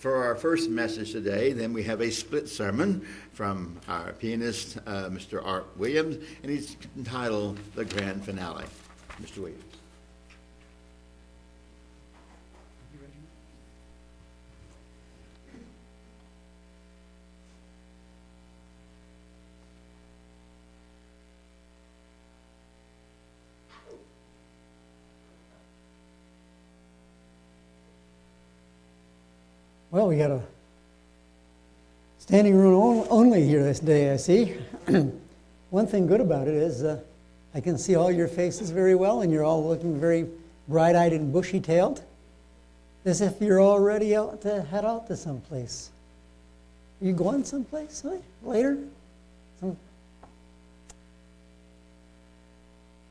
for our first message today, then we have a split sermon from our pianist, uh, Mr. Art Williams, and he's entitled The Grand Finale. Mr. Williams. Well, we got a standing room only here this day, I see. One thing good about it is uh, I can see all your faces very well, and you're all looking very bright eyed and bushy tailed, as if you're all ready out to head out to someplace. Are you going someplace later? Some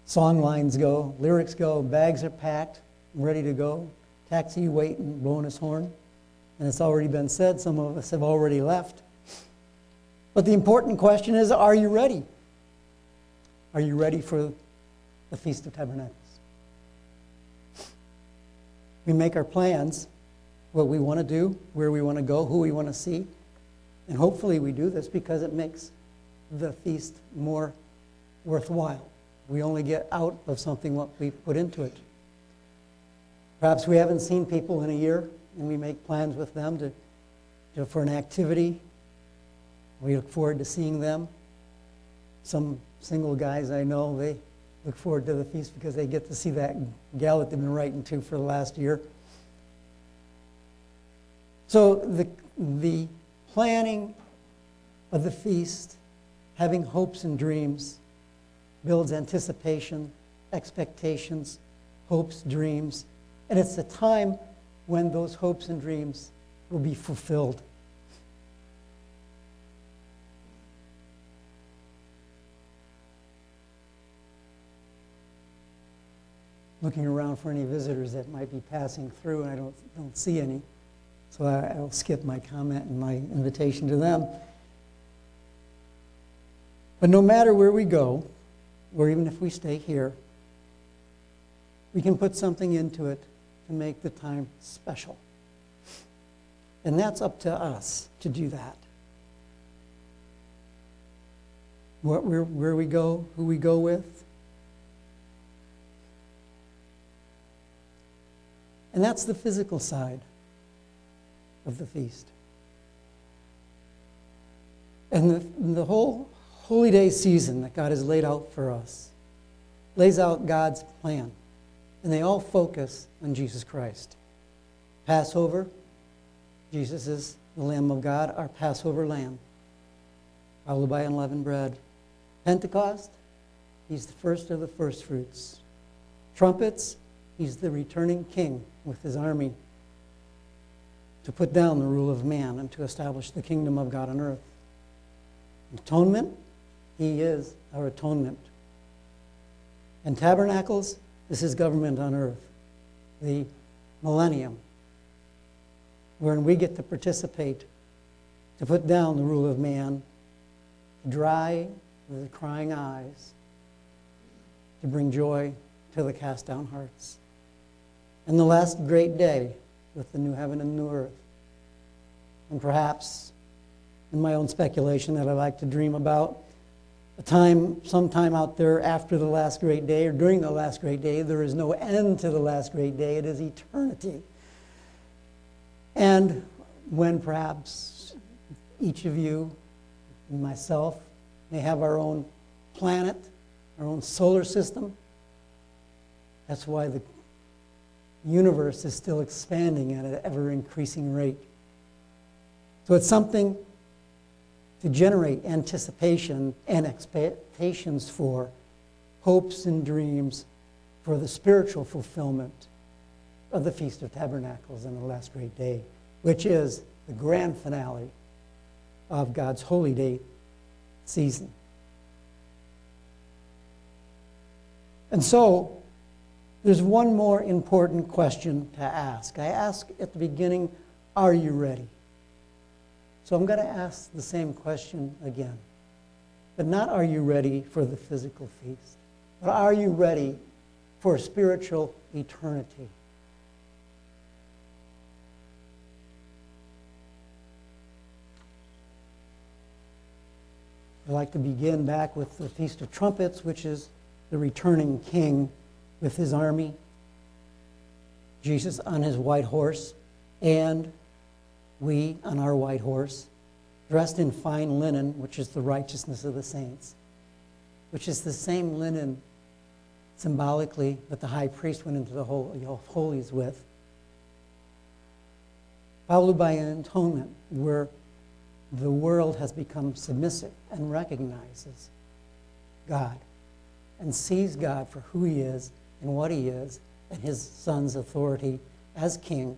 song lines go, lyrics go, bags are packed, ready to go, taxi waiting, blowing his horn. And it's already been said, some of us have already left. But the important question is are you ready? Are you ready for the Feast of Tabernacles? We make our plans, what we want to do, where we want to go, who we want to see. And hopefully we do this because it makes the feast more worthwhile. We only get out of something what we put into it. Perhaps we haven't seen people in a year and we make plans with them to, to, for an activity. We look forward to seeing them. Some single guys I know, they look forward to the feast because they get to see that gal that they've been writing to for the last year. So the, the planning of the feast, having hopes and dreams, builds anticipation, expectations, hopes, dreams. And it's a time when those hopes and dreams will be fulfilled. Looking around for any visitors that might be passing through, and I don't, don't see any. So I, I'll skip my comment and my invitation to them. But no matter where we go, or even if we stay here, we can put something into it to make the time special. And that's up to us to do that. What, where, where we go, who we go with. And that's the physical side of the feast. And the, the whole holy day season that God has laid out for us lays out God's plan and they all focus on Jesus Christ. Passover, Jesus is the Lamb of God, our Passover lamb, followed by unleavened bread. Pentecost, he's the first of the first fruits. Trumpets, he's the returning king with his army to put down the rule of man and to establish the kingdom of God on earth. Atonement, he is our atonement. And tabernacles, this is government on earth, the millennium, wherein we get to participate, to put down the rule of man, to dry the crying eyes, to bring joy to the cast down hearts. And the last great day with the new heaven and new earth. And perhaps, in my own speculation that I like to dream about, a time, sometime out there after the last great day or during the last great day. There is no end to the last great day, it is eternity. And when perhaps each of you myself may have our own planet, our own solar system, that's why the universe is still expanding at an ever increasing rate. So it's something to generate anticipation and expectations for hopes and dreams for the spiritual fulfillment of the Feast of Tabernacles and the last great day, which is the grand finale of God's holy day season. And so, there's one more important question to ask. I ask at the beginning, are you ready? So I'm going to ask the same question again. But not are you ready for the physical feast, but are you ready for spiritual eternity? I'd like to begin back with the Feast of Trumpets, which is the returning king with his army, Jesus on his white horse, and we on our white horse, dressed in fine linen, which is the righteousness of the saints, which is the same linen symbolically that the high priest went into the Holy of Holies with, followed by an atonement where the world has become submissive and recognizes God and sees God for who he is and what he is and his son's authority as king.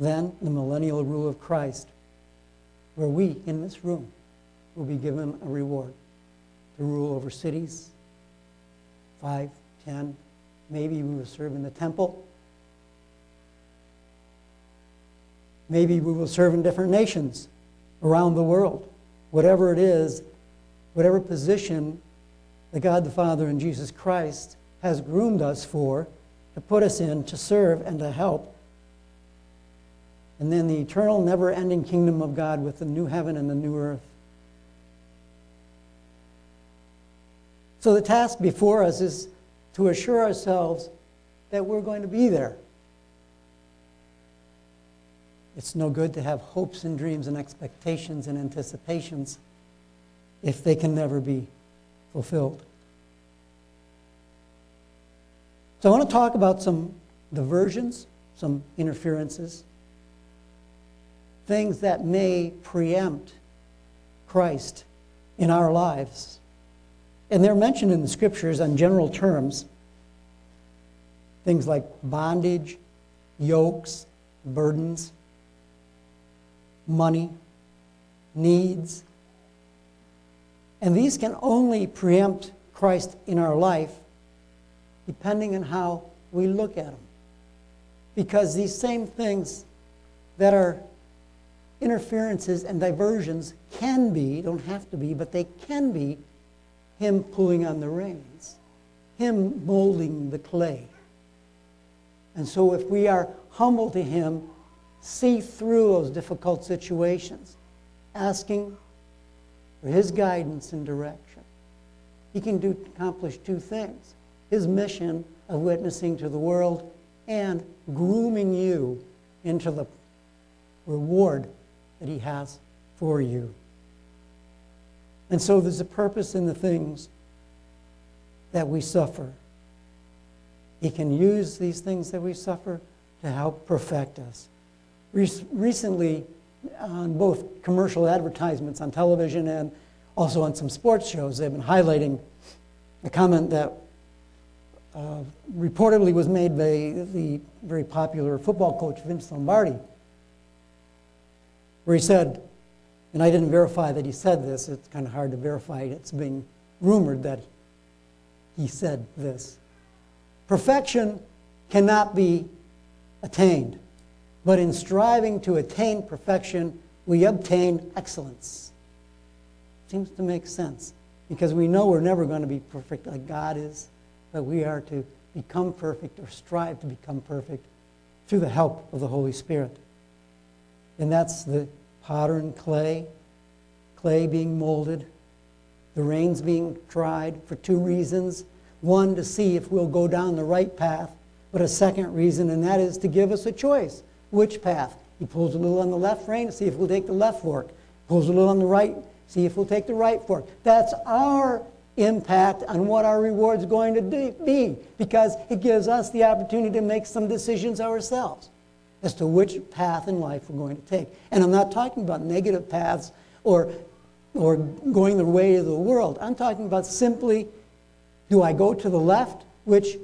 Then the millennial rule of Christ, where we in this room will be given a reward to rule over cities, five, ten, maybe we will serve in the temple. Maybe we will serve in different nations around the world. Whatever it is, whatever position that God the Father and Jesus Christ has groomed us for, to put us in, to serve and to help. And then the eternal, never ending kingdom of God with the new heaven and the new earth. So the task before us is to assure ourselves that we're going to be there. It's no good to have hopes and dreams and expectations and anticipations if they can never be fulfilled. So I want to talk about some diversions, some interferences, things that may preempt Christ in our lives. And they're mentioned in the scriptures on general terms. Things like bondage, yokes, burdens money, needs. And these can only preempt Christ in our life depending on how we look at them. Because these same things that are interferences and diversions can be, don't have to be, but they can be Him pulling on the reins, Him molding the clay. And so if we are humble to Him see through those difficult situations, asking for His guidance and direction. He can do, accomplish two things His mission of witnessing to the world and grooming you into the reward that He has for you. And so there's a purpose in the things that we suffer. He can use these things that we suffer to help perfect us recently on both commercial advertisements on television and also on some sports shows, they've been highlighting a comment that uh, reportedly was made by the very popular football coach Vince Lombardi, where he said, and I didn't verify that he said this, it's kind of hard to verify, it's being rumored that he said this. Perfection cannot be attained. But in striving to attain perfection, we obtain excellence. Seems to make sense because we know we're never going to be perfect like God is, but we are to become perfect or strive to become perfect through the help of the Holy Spirit. And that's the potter and clay, clay being molded, the reins being tried for two reasons. One, to see if we'll go down the right path, but a second reason, and that is to give us a choice. Which path? He pulls a little on the left rein to see if we'll take the left fork. Pulls a little on the right, see if we'll take the right fork. That's our impact on what our reward's going to be because it gives us the opportunity to make some decisions ourselves as to which path in life we're going to take. And I'm not talking about negative paths or, or going the way of the world. I'm talking about simply do I go to the left, which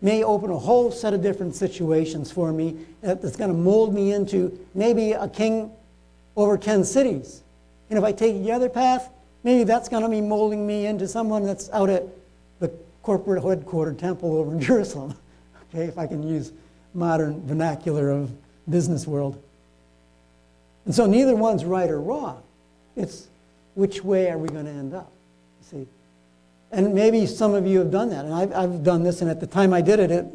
may open a whole set of different situations for me uh, that's going to mold me into maybe a king over 10 cities. And if I take the other path, maybe that's going to be molding me into someone that's out at the corporate headquarter temple over in Jerusalem. Okay, if I can use modern vernacular of business world. And so neither one's right or wrong. It's which way are we going to end up? See. And maybe some of you have done that. And I've, I've done this, and at the time I did it, it,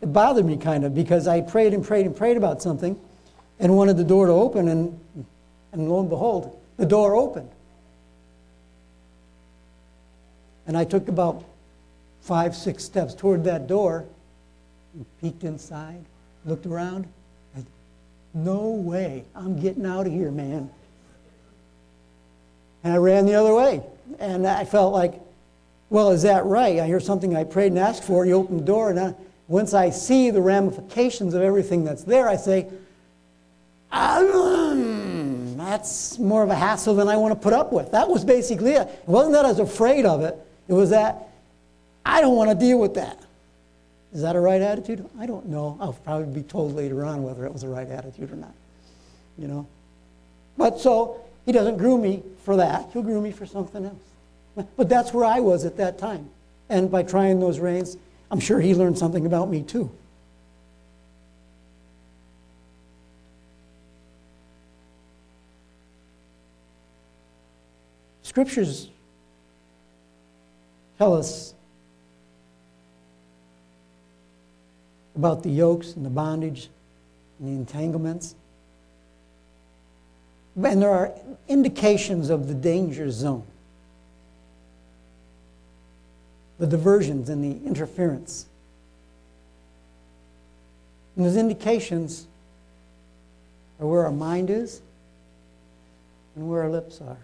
it bothered me kind of because I prayed and prayed and prayed about something and wanted the door to open, and And lo and behold, the door opened. And I took about five, six steps toward that door peeked inside, looked around. And, no way, I'm getting out of here, man. And I ran the other way. And I felt like, well, is that right? I hear something I prayed and asked for, and you open the door, and I, once I see the ramifications of everything that's there, I say, um, that's more of a hassle than I want to put up with. That was basically it. It wasn't that I was afraid of it, it was that I don't want to deal with that. Is that a right attitude? I don't know. I'll probably be told later on whether it was a right attitude or not. You know? But so, he doesn't groom me for that. He'll groom me for something else. But that's where I was at that time. And by trying those reins, I'm sure he learned something about me too. Scriptures tell us about the yokes and the bondage and the entanglements. And there are indications of the danger zone, the diversions and the interference. And those indications are where our mind is and where our lips are.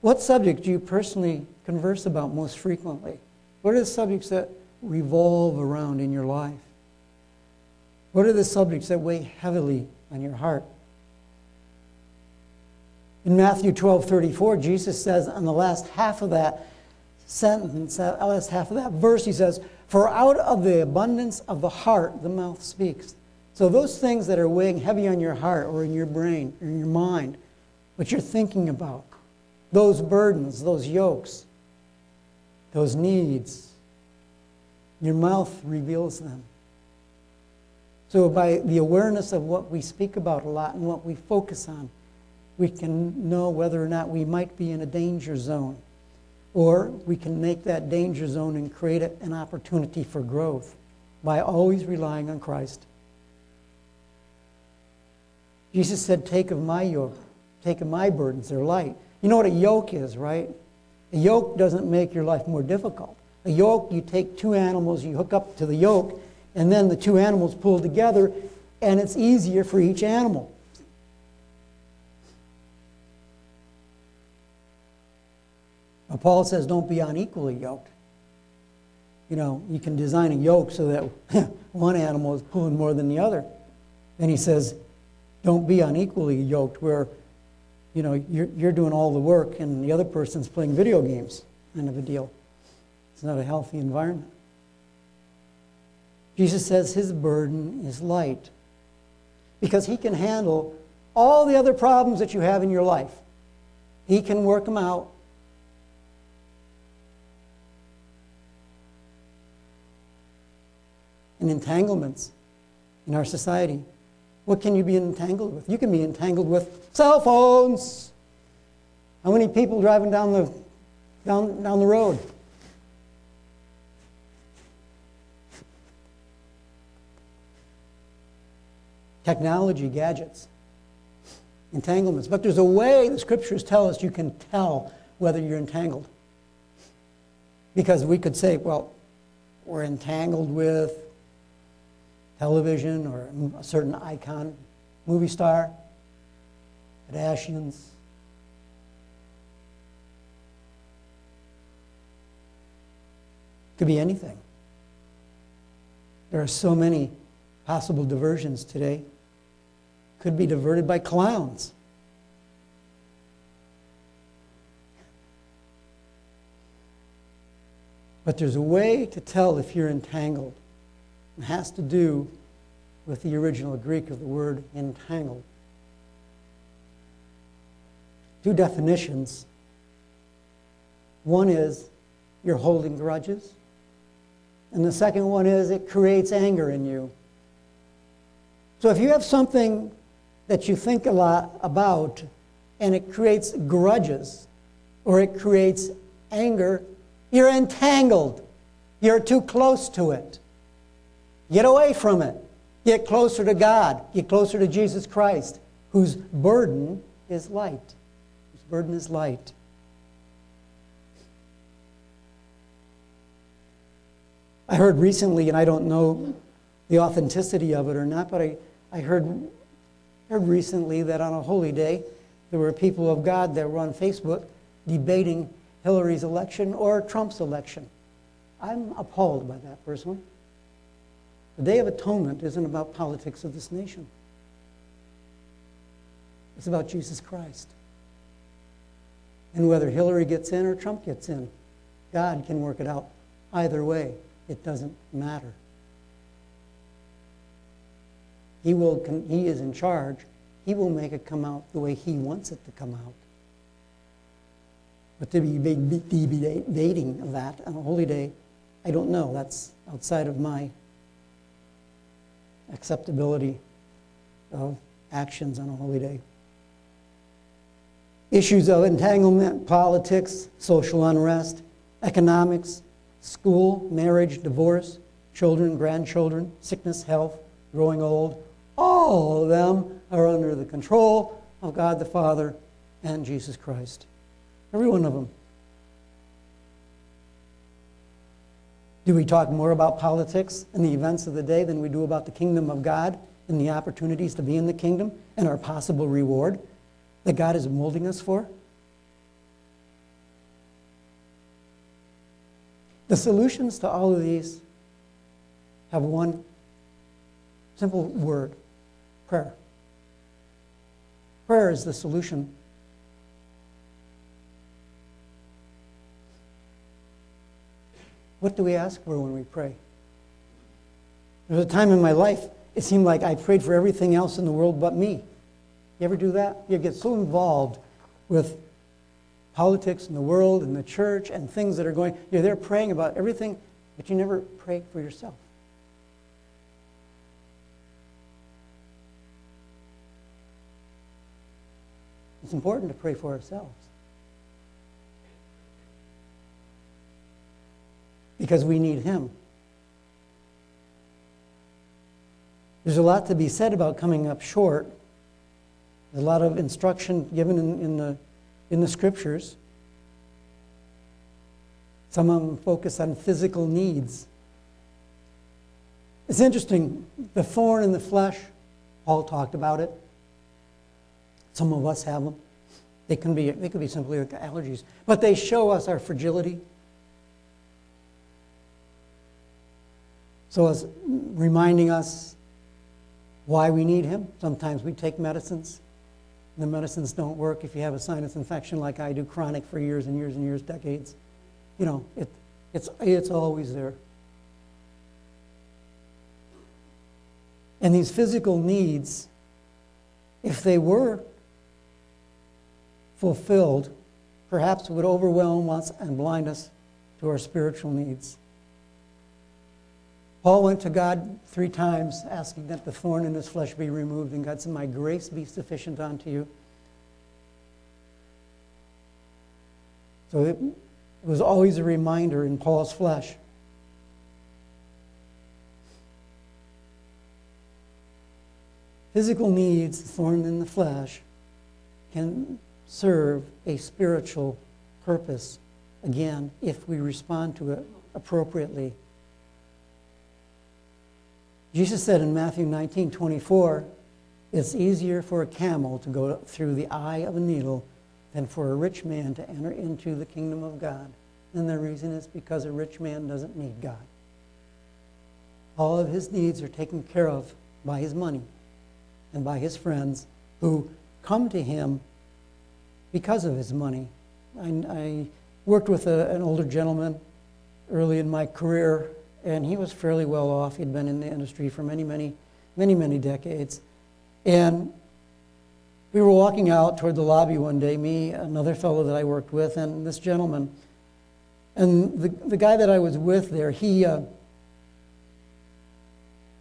What subject do you personally converse about most frequently? What are the subjects that revolve around in your life? What are the subjects that weigh heavily on your heart? In Matthew 12 34, Jesus says on the last half of that sentence, that last half of that verse, he says, For out of the abundance of the heart, the mouth speaks. So those things that are weighing heavy on your heart or in your brain or in your mind, what you're thinking about, those burdens, those yokes, those needs. Your mouth reveals them. So, by the awareness of what we speak about a lot and what we focus on, we can know whether or not we might be in a danger zone. Or we can make that danger zone and create an opportunity for growth by always relying on Christ. Jesus said, Take of my yoke, take of my burdens, they're light. You know what a yoke is, right? A yoke doesn't make your life more difficult. A yoke, you take two animals, you hook up to the yoke, and then the two animals pull together, and it's easier for each animal. Now, Paul says, don't be unequally yoked. You know, you can design a yoke so that one animal is pulling more than the other. And he says, don't be unequally yoked, where you know, you're, you're doing all the work and the other person's playing video games, kind of a deal. It's not a healthy environment. Jesus says his burden is light because he can handle all the other problems that you have in your life. He can work them out. And entanglements in our society what can you be entangled with? You can be entangled with cell phones. How many people driving down the, down, down the road? Technology, gadgets, entanglements. But there's a way the scriptures tell us you can tell whether you're entangled. Because we could say, well, we're entangled with television or a certain icon, movie star, Kardashians. Could be anything. There are so many possible diversions today. Could be diverted by clowns. But there's a way to tell if you're entangled. It has to do with the original Greek of the word entangled. Two definitions. One is you're holding grudges, and the second one is it creates anger in you. So if you have something that you think a lot about and it creates grudges or it creates anger, you're entangled. You're too close to it. Get away from it. Get closer to God. Get closer to Jesus Christ, whose burden is light. Whose burden is light. I heard recently, and I don't know the authenticity of it or not, but I, I heard, heard recently that on a holy day, there were people of God that were on Facebook debating Hillary's election or Trump's election. I'm appalled by that personally. The Day of Atonement isn't about politics of this nation. It's about Jesus Christ. And whether Hillary gets in or Trump gets in, God can work it out either way. It doesn't matter. He, will, he is in charge. He will make it come out the way He wants it to come out. But to be debating that on a holy day, I don't know. That's outside of my acceptability of actions on a holy day. Issues of entanglement, politics, social unrest, economics, school, marriage, divorce, children, grandchildren, sickness, health, growing old, all of them are under the control of God the Father and Jesus Christ. Every one of them. Do we talk more about politics and the events of the day than we do about the kingdom of God and the opportunities to be in the kingdom and our possible reward that God is molding us for? The solutions to all of these have one simple word prayer. Prayer is the solution. What do we ask for when we pray? There was a time in my life, it seemed like I prayed for everything else in the world but me. You ever do that? You get so involved with politics and the world and the church and things that are going, you're there praying about everything, but you never pray for yourself. It's important to pray for ourselves. Because we need Him. There's a lot to be said about coming up short. There's a lot of instruction given in, in the, in the scriptures. Some of them focus on physical needs. It's interesting, the thorn in the flesh, Paul talked about it. Some of us have them. They can be, they could be simply allergies, but they show us our fragility. So it's reminding us why we need Him. Sometimes we take medicines. The medicines don't work if you have a sinus infection like I do, chronic for years and years and years, decades. You know, it, it's, it's always there. And these physical needs, if they were fulfilled, perhaps would overwhelm us and blind us to our spiritual needs. Paul went to God three times asking that the thorn in his flesh be removed, and God said, My grace be sufficient unto you. So it was always a reminder in Paul's flesh. Physical needs, thorn in the flesh, can serve a spiritual purpose, again, if we respond to it appropriately. Jesus said in Matthew 19 24, it's easier for a camel to go through the eye of a needle than for a rich man to enter into the kingdom of God. And the reason is because a rich man doesn't need God. All of his needs are taken care of by his money and by his friends who come to him because of his money. I, I worked with a, an older gentleman early in my career, and he was fairly well off. He'd been in the industry for many, many, many, many decades. And we were walking out toward the lobby one day, me, another fellow that I worked with, and this gentleman. And the, the guy that I was with there, he, uh,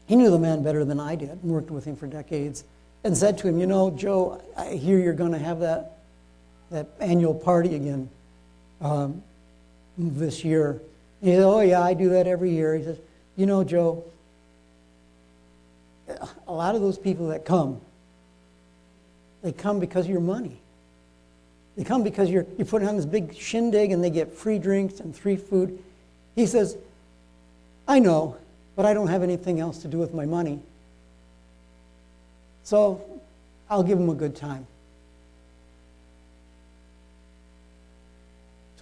he knew the man better than I did worked with him for decades and said to him, You know, Joe, I hear you're going to have that that annual party again um, this year. He said, Oh, yeah, I do that every year. He says, You know, Joe, a lot of those people that come, they come because of your money. They come because you're, you're putting on this big shindig and they get free drinks and free food. He says, I know, but I don't have anything else to do with my money. So I'll give them a good time.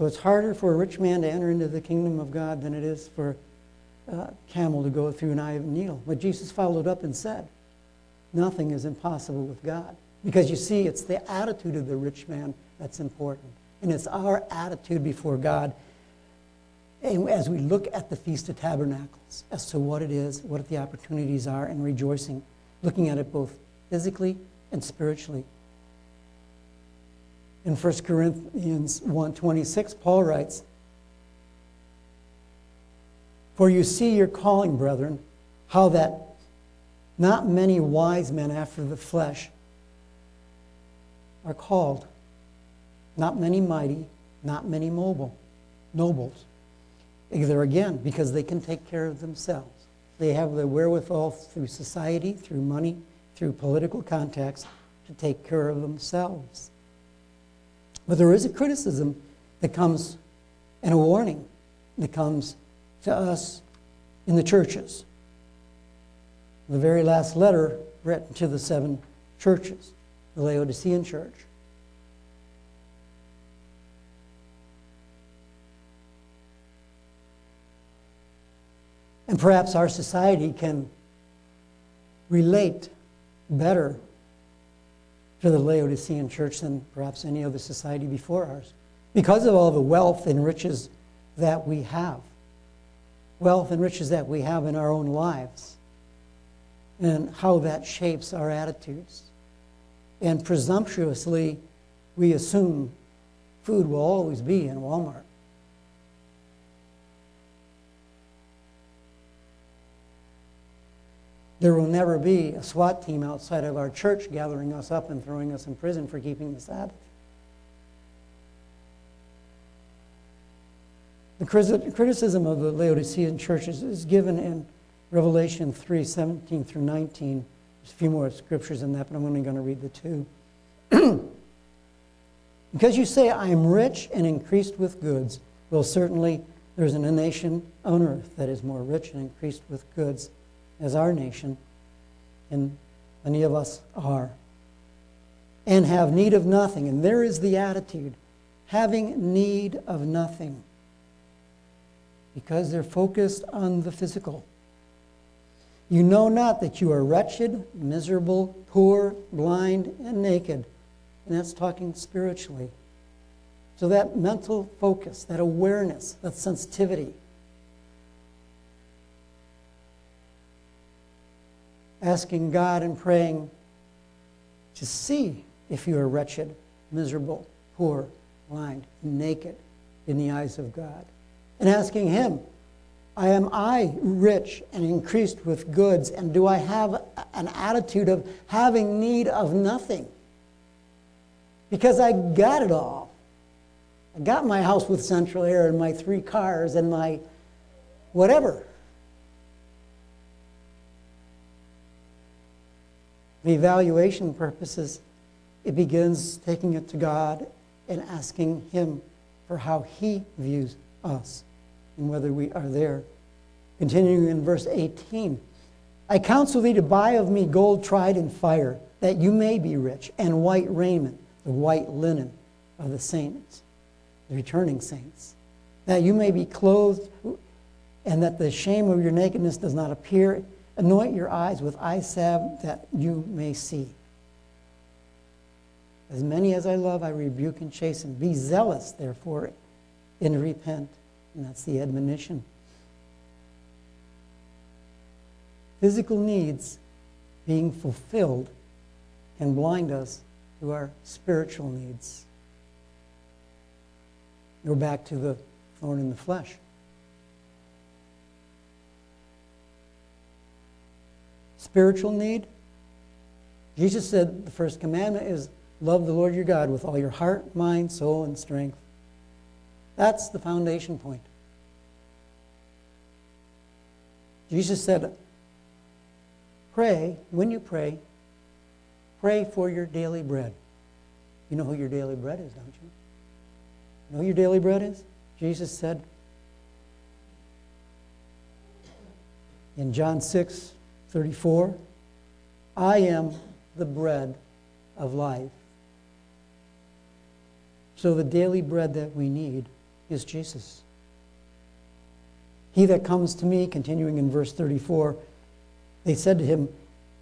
So it's harder for a rich man to enter into the kingdom of God than it is for a camel to go through an eye of a needle. But Jesus followed up and said, Nothing is impossible with God. Because you see, it's the attitude of the rich man that's important. And it's our attitude before God and as we look at the Feast of Tabernacles as to what it is, what the opportunities are, and rejoicing, looking at it both physically and spiritually. In 1 Corinthians 1.26, Paul writes, For you see your calling, brethren, how that not many wise men after the flesh are called, not many mighty, not many mobile, nobles. Either again, because they can take care of themselves. They have the wherewithal through society, through money, through political contacts to take care of themselves. But there is a criticism that comes and a warning that comes to us in the churches. The very last letter written to the seven churches, the Laodicean church. And perhaps our society can relate better to the Laodicean church than perhaps any other society before ours because of all the wealth and riches that we have. Wealth and riches that we have in our own lives and how that shapes our attitudes. And presumptuously, we assume food will always be in Walmart. There will never be a SWAT team outside of our church gathering us up and throwing us in prison for keeping the Sabbath. The criticism of the Laodicean churches is given in Revelation 3 17 through 19. There's a few more scriptures in that, but I'm only going to read the two. because you say, I am rich and increased with goods, well, certainly there's a nation on earth that is more rich and increased with goods as our nation, and many of us are, and have need of nothing. And there is the attitude having need of nothing because they're focused on the physical. You know not that you are wretched, miserable, poor, blind, and naked. And that's talking spiritually. So that mental focus, that awareness, that sensitivity, asking God and praying to see if you are wretched, miserable, poor, blind, naked in the eyes of God. And asking Him, I am I rich and increased with goods, and do I have an attitude of having need of nothing? Because I got it all. I got my house with central air and my three cars and my whatever. The evaluation purposes, it begins taking it to God and asking Him for how He views us and whether we are there. Continuing in verse 18 I counsel thee to buy of me gold tried in fire, that you may be rich, and white raiment, the white linen of the saints, the returning saints, that you may be clothed, and that the shame of your nakedness does not appear Anoint your eyes with eye salve that you may see. As many as I love, I rebuke and chasten. Be zealous, therefore, and repent. And that's the admonition. Physical needs being fulfilled can blind us to our spiritual needs. Go back to the thorn in the flesh. Spiritual need, Jesus said the first commandment is love the Lord your God with all your heart, mind, soul, and strength. That's the foundation point. Jesus said, pray, when you pray, pray for your daily bread. You know who your daily bread is, don't you? You know who your daily bread is? Jesus said in John 6 34, I am the bread of life. So the daily bread that we need is Jesus. He that comes to me, continuing in verse 34, they said to him,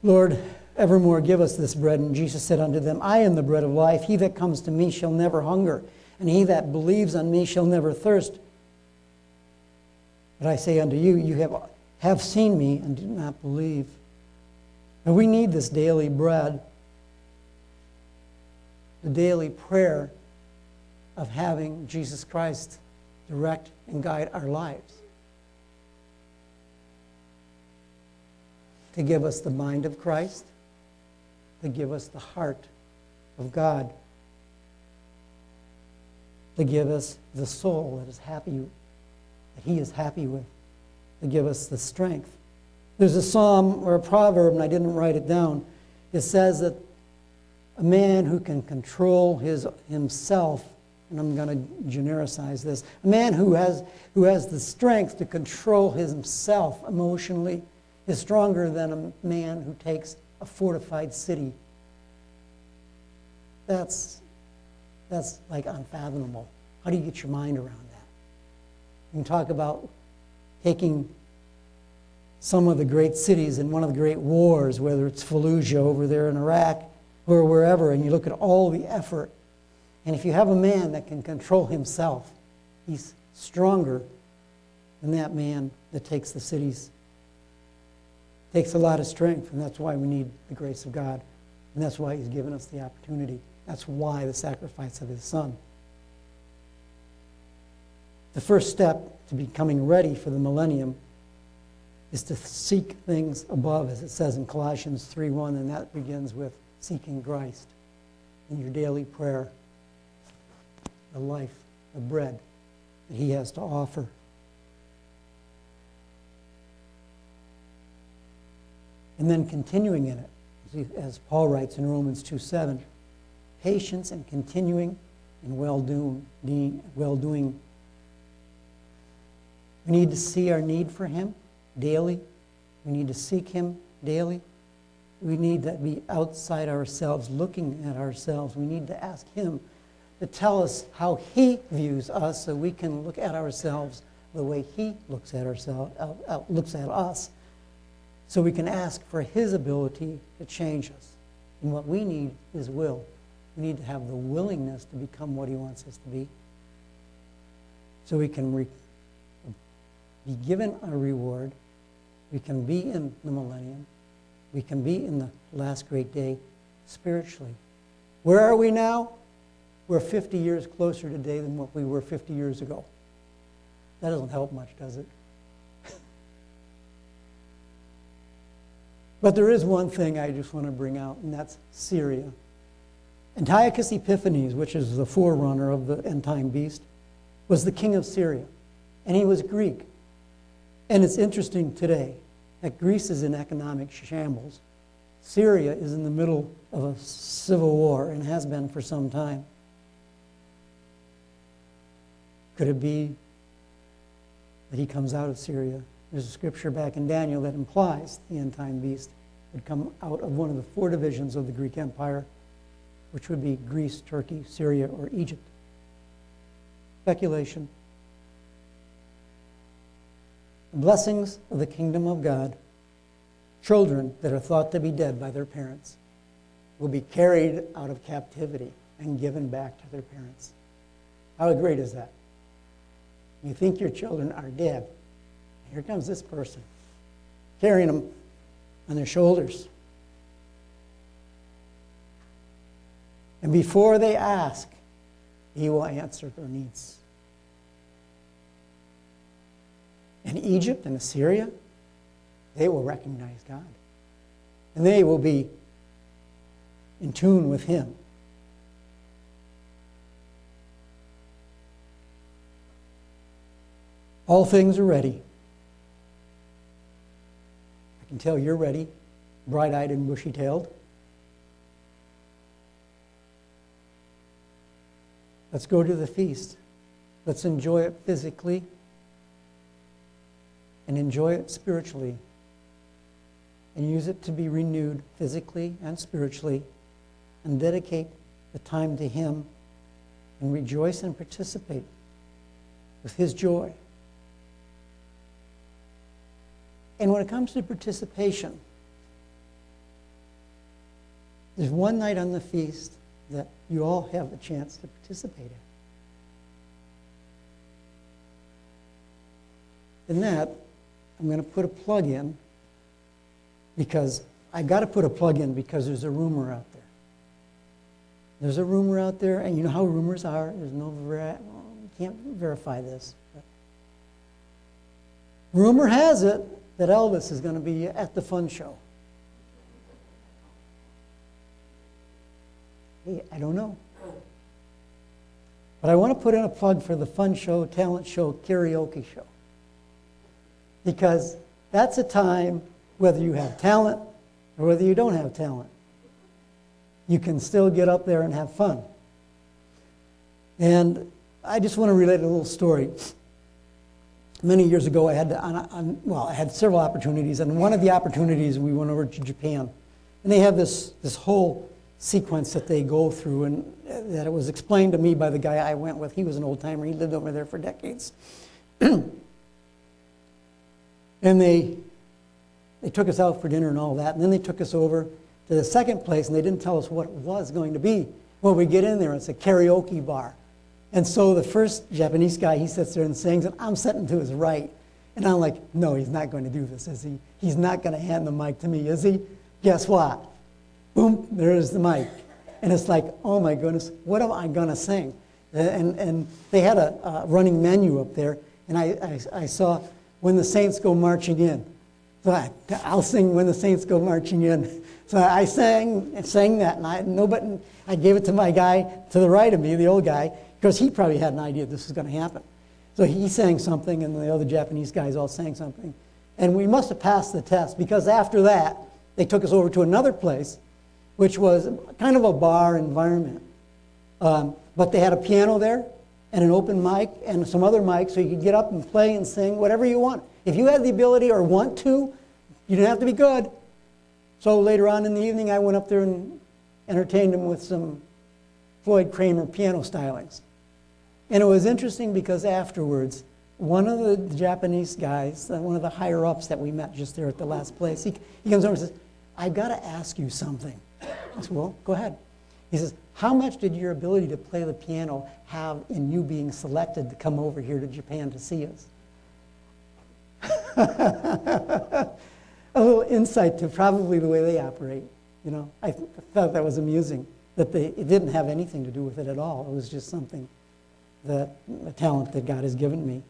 Lord, evermore give us this bread. And Jesus said unto them, I am the bread of life. He that comes to me shall never hunger, and he that believes on me shall never thirst. But I say unto you, you have, have seen me and do not believe. And we need this daily bread, the daily prayer of having Jesus Christ direct and guide our lives. To give us the mind of Christ, to give us the heart of God, to give us the soul that is happy, that He is happy with, to give us the strength. There's a psalm or a proverb, and I didn't write it down. It says that a man who can control his, himself, and I'm going to genericize this, a man who has, who has the strength to control himself emotionally is stronger than a man who takes a fortified city. That's, that's like unfathomable. How do you get your mind around that? You can talk about taking some of the great cities in one of the great wars, whether it's Fallujah over there in Iraq or wherever, and you look at all the effort. And if you have a man that can control himself, he's stronger than that man that takes the cities. It takes a lot of strength, and that's why we need the grace of God. And that's why he's given us the opportunity. That's why the sacrifice of his son. The first step to becoming ready for the millennium is to seek things above, as it says in Colossians 3:1, and that begins with seeking Christ in your daily prayer, the life, the bread that He has to offer. And then continuing in it, as Paul writes in Romans 2:7, patience and continuing in well-doing, well-doing. We need to see our need for Him daily. We need to seek Him daily. We need to be outside ourselves, looking at ourselves. We need to ask Him to tell us how He views us so we can look at ourselves the way He looks at, ourselves, uh, uh, looks at us. So we can ask for His ability to change us. And what we need is will. We need to have the willingness to become what He wants us to be. So we can re- be given a reward we can be in the millennium. We can be in the last great day spiritually. Where are we now? We're 50 years closer today than what we were 50 years ago. That doesn't help much, does it? but there is one thing I just want to bring out, and that's Syria. Antiochus Epiphanes, which is the forerunner of the end time beast, was the king of Syria, and he was Greek. And it's interesting today that Greece is in economic shambles. Syria is in the middle of a civil war and has been for some time. Could it be that he comes out of Syria? There's a scripture back in Daniel that implies the end time beast would come out of one of the four divisions of the Greek Empire, which would be Greece, Turkey, Syria, or Egypt. Speculation. Blessings of the kingdom of God, children that are thought to be dead by their parents, will be carried out of captivity and given back to their parents. How great is that? You think your children are dead. Here comes this person carrying them on their shoulders. And before they ask, he will answer their needs. And Egypt and Assyria, they will recognize God. And they will be in tune with Him. All things are ready. I can tell you're ready. bright eyed and bushy tailed. Let's go to the feast. Let's enjoy it physically and enjoy it spiritually and use it to be renewed physically and spiritually and dedicate the time to Him and rejoice and participate with His joy. And when it comes to participation, there's one night on the feast that you all have a chance to participate in. In that, I'm going to put a plug in because I got to put a plug in because there's a rumor out there. There's a rumor out there, and you know how rumors are. There's no ver- well, can't verify this. But rumor has it that Elvis is going to be at the fun show. Hey, I don't know. But I want to put in a plug for the fun show, talent show, karaoke show. Because that's a time, whether you have talent or whether you don't have talent, you can still get up there and have fun. And I just want to relate a little story. Many years ago, I had, on, on, well, I had several opportunities, and one of the opportunities we went over to Japan, and they have this, this whole sequence that they go through, and uh, that it was explained to me by the guy I went with. He was an old timer, he lived over there for decades. and they, they took us out for dinner and all that, and then they took us over to the second place, and they didn't tell us what it was going to be. When we get in there, it's a karaoke bar. And so the first Japanese guy, he sits there and sings, and I'm sitting to his right. And I'm like, no, he's not going to do this, is he? He's not going to hand the mic to me, is he? Guess what? Boom, there's the mic. And it's like, oh my goodness, what am I going to sing? And, and they had a, a running menu up there, and I, I, I, saw When the Saints Go Marching In. So I, I'll sing When the Saints Go Marching In. So I sang, sang that, and I, nobody, I gave it to my guy to the right of me, the old guy, because he probably had an idea this was going to happen. So he sang something, and the other Japanese guys all sang something. And we must have passed the test, because after that, they took us over to another place, which was kind of a bar environment. Um, but they had a piano there, and an open mic, and some other mics, so you could get up and play and sing whatever you want. If you had the ability or want to, you didn't have to be good. So later on in the evening, I went up there and entertained him with some Floyd Cramer piano stylings. And it was interesting because afterwards, one of the Japanese guys, uh, one of the higher ups that we met just there at the last place, he, he comes over and says, I've got to ask you something. I said, Well, go ahead. He says, How much did your ability to play the piano have in you being selected to come over here to Japan to see us? a little insight to probably the way they operate. You know, I th- thought that was amusing that they, it didn't have anything to do with it at all. It was just something that a talent that God has given me.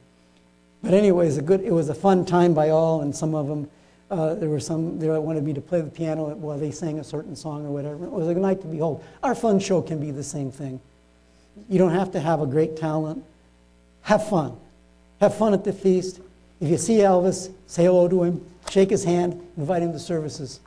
But anyways, a good, it was a fun time by all, and some of them, uh, there were some that wanted me to play the piano while they sang a certain song or whatever. It was a night to behold. Our fun show can be the same thing. You don't have to have a great talent. Have fun. Have fun at the feast. If you see Elvis, say hello to him, shake his hand, invite him to services.